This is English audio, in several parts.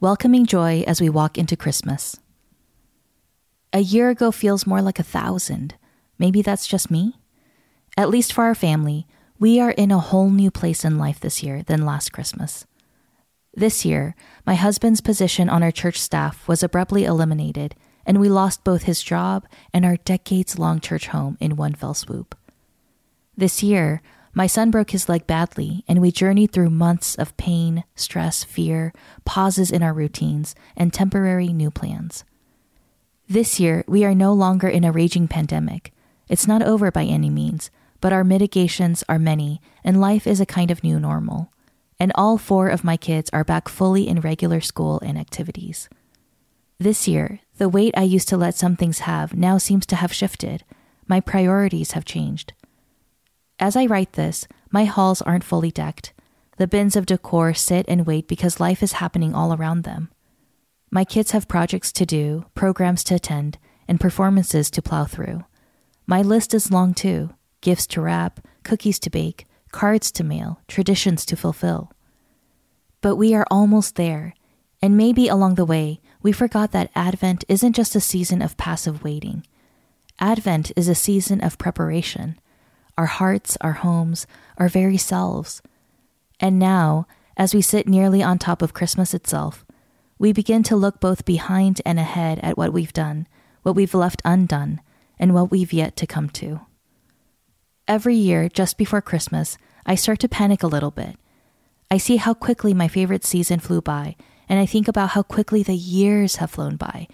Welcoming Joy as We Walk into Christmas. A year ago feels more like a thousand. Maybe that's just me? At least for our family, we are in a whole new place in life this year than last Christmas. This year, my husband's position on our church staff was abruptly eliminated, and we lost both his job and our decades long church home in one fell swoop. This year, my son broke his leg badly, and we journeyed through months of pain, stress, fear, pauses in our routines, and temporary new plans. This year, we are no longer in a raging pandemic. It's not over by any means, but our mitigations are many, and life is a kind of new normal. And all four of my kids are back fully in regular school and activities. This year, the weight I used to let some things have now seems to have shifted. My priorities have changed. As I write this, my halls aren't fully decked. The bins of decor sit and wait because life is happening all around them. My kids have projects to do, programs to attend, and performances to plow through. My list is long too gifts to wrap, cookies to bake, cards to mail, traditions to fulfill. But we are almost there, and maybe along the way, we forgot that Advent isn't just a season of passive waiting. Advent is a season of preparation our hearts, our homes, our very selves. And now, as we sit nearly on top of Christmas itself, we begin to look both behind and ahead at what we've done, what we've left undone, and what we've yet to come to. Every year, just before Christmas, I start to panic a little bit. I see how quickly my favorite season flew by, and I think about how quickly the years have flown by.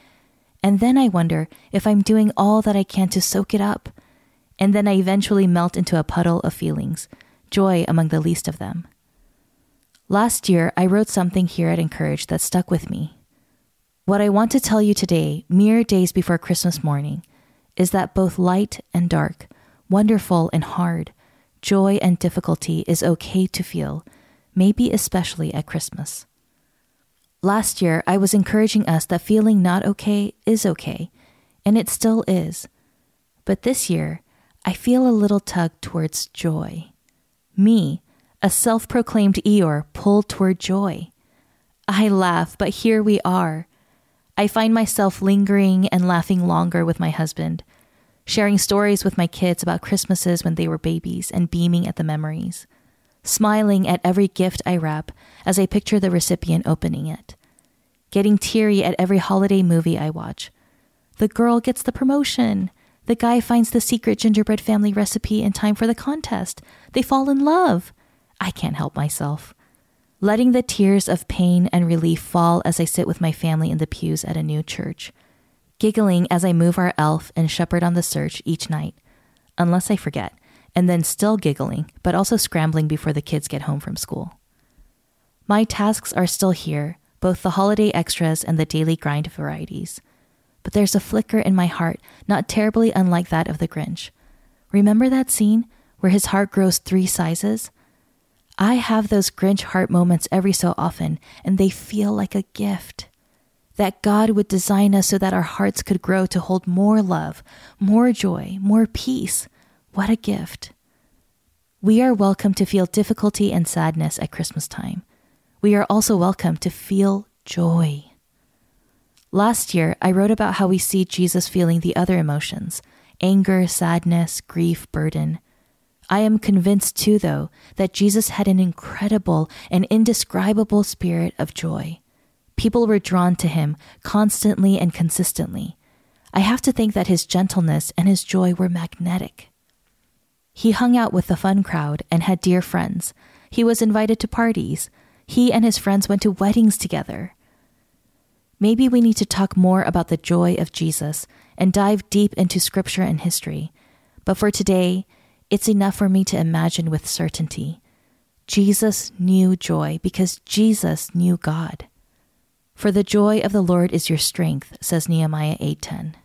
And then I wonder if I'm doing all that I can to soak it up and then I eventually melt into a puddle of feelings, joy among the least of them. Last year, I wrote something here at Encourage that stuck with me. What I want to tell you today, mere days before Christmas morning, is that both light and dark, wonderful and hard, joy and difficulty is okay to feel, maybe especially at Christmas. Last year, I was encouraging us that feeling not okay is okay, and it still is. But this year, I feel a little tug towards joy. Me, a self proclaimed Eeyore, pulled toward joy. I laugh, but here we are. I find myself lingering and laughing longer with my husband, sharing stories with my kids about Christmases when they were babies and beaming at the memories, smiling at every gift I wrap as I picture the recipient opening it, getting teary at every holiday movie I watch. The girl gets the promotion. The guy finds the secret gingerbread family recipe in time for the contest. They fall in love. I can't help myself. Letting the tears of pain and relief fall as I sit with my family in the pews at a new church. Giggling as I move our elf and shepherd on the search each night, unless I forget, and then still giggling, but also scrambling before the kids get home from school. My tasks are still here, both the holiday extras and the daily grind varieties but there's a flicker in my heart not terribly unlike that of the Grinch. Remember that scene where his heart grows three sizes? I have those Grinch heart moments every so often, and they feel like a gift. That God would design us so that our hearts could grow to hold more love, more joy, more peace. What a gift. We are welcome to feel difficulty and sadness at Christmas time. We are also welcome to feel joy. Last year, I wrote about how we see Jesus feeling the other emotions anger, sadness, grief, burden. I am convinced too, though, that Jesus had an incredible and indescribable spirit of joy. People were drawn to him constantly and consistently. I have to think that his gentleness and his joy were magnetic. He hung out with the fun crowd and had dear friends. He was invited to parties. He and his friends went to weddings together. Maybe we need to talk more about the joy of Jesus and dive deep into scripture and history. But for today, it's enough for me to imagine with certainty. Jesus knew joy because Jesus knew God. For the joy of the Lord is your strength, says Nehemiah 8:10.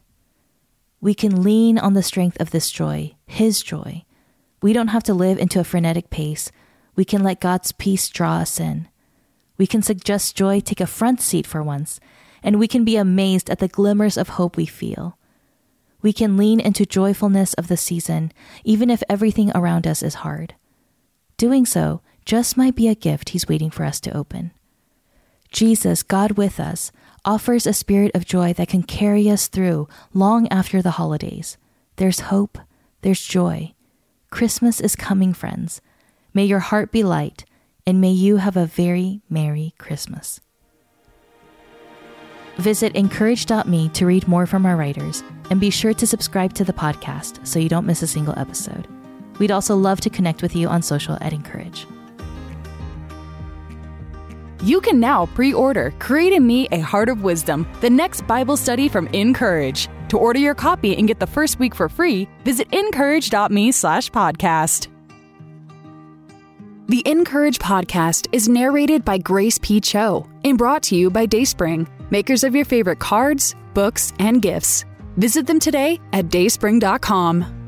We can lean on the strength of this joy, his joy. We don't have to live into a frenetic pace. We can let God's peace draw us in. We can suggest joy take a front seat for once, and we can be amazed at the glimmers of hope we feel. We can lean into joyfulness of the season, even if everything around us is hard. Doing so just might be a gift He's waiting for us to open. Jesus, God with us, offers a spirit of joy that can carry us through long after the holidays. There's hope, there's joy. Christmas is coming, friends. May your heart be light, and may you have a very Merry Christmas. Visit incourage.me to read more from our writers, and be sure to subscribe to the podcast so you don't miss a single episode. We'd also love to connect with you on social at Encourage. You can now pre order Create in Me a Heart of Wisdom, the next Bible study from Encourage. To order your copy and get the first week for free, visit incourage.me slash podcast. The Encourage podcast is narrated by Grace P. Cho and brought to you by DaySpring, makers of your favorite cards, books, and gifts. Visit them today at dayspring.com.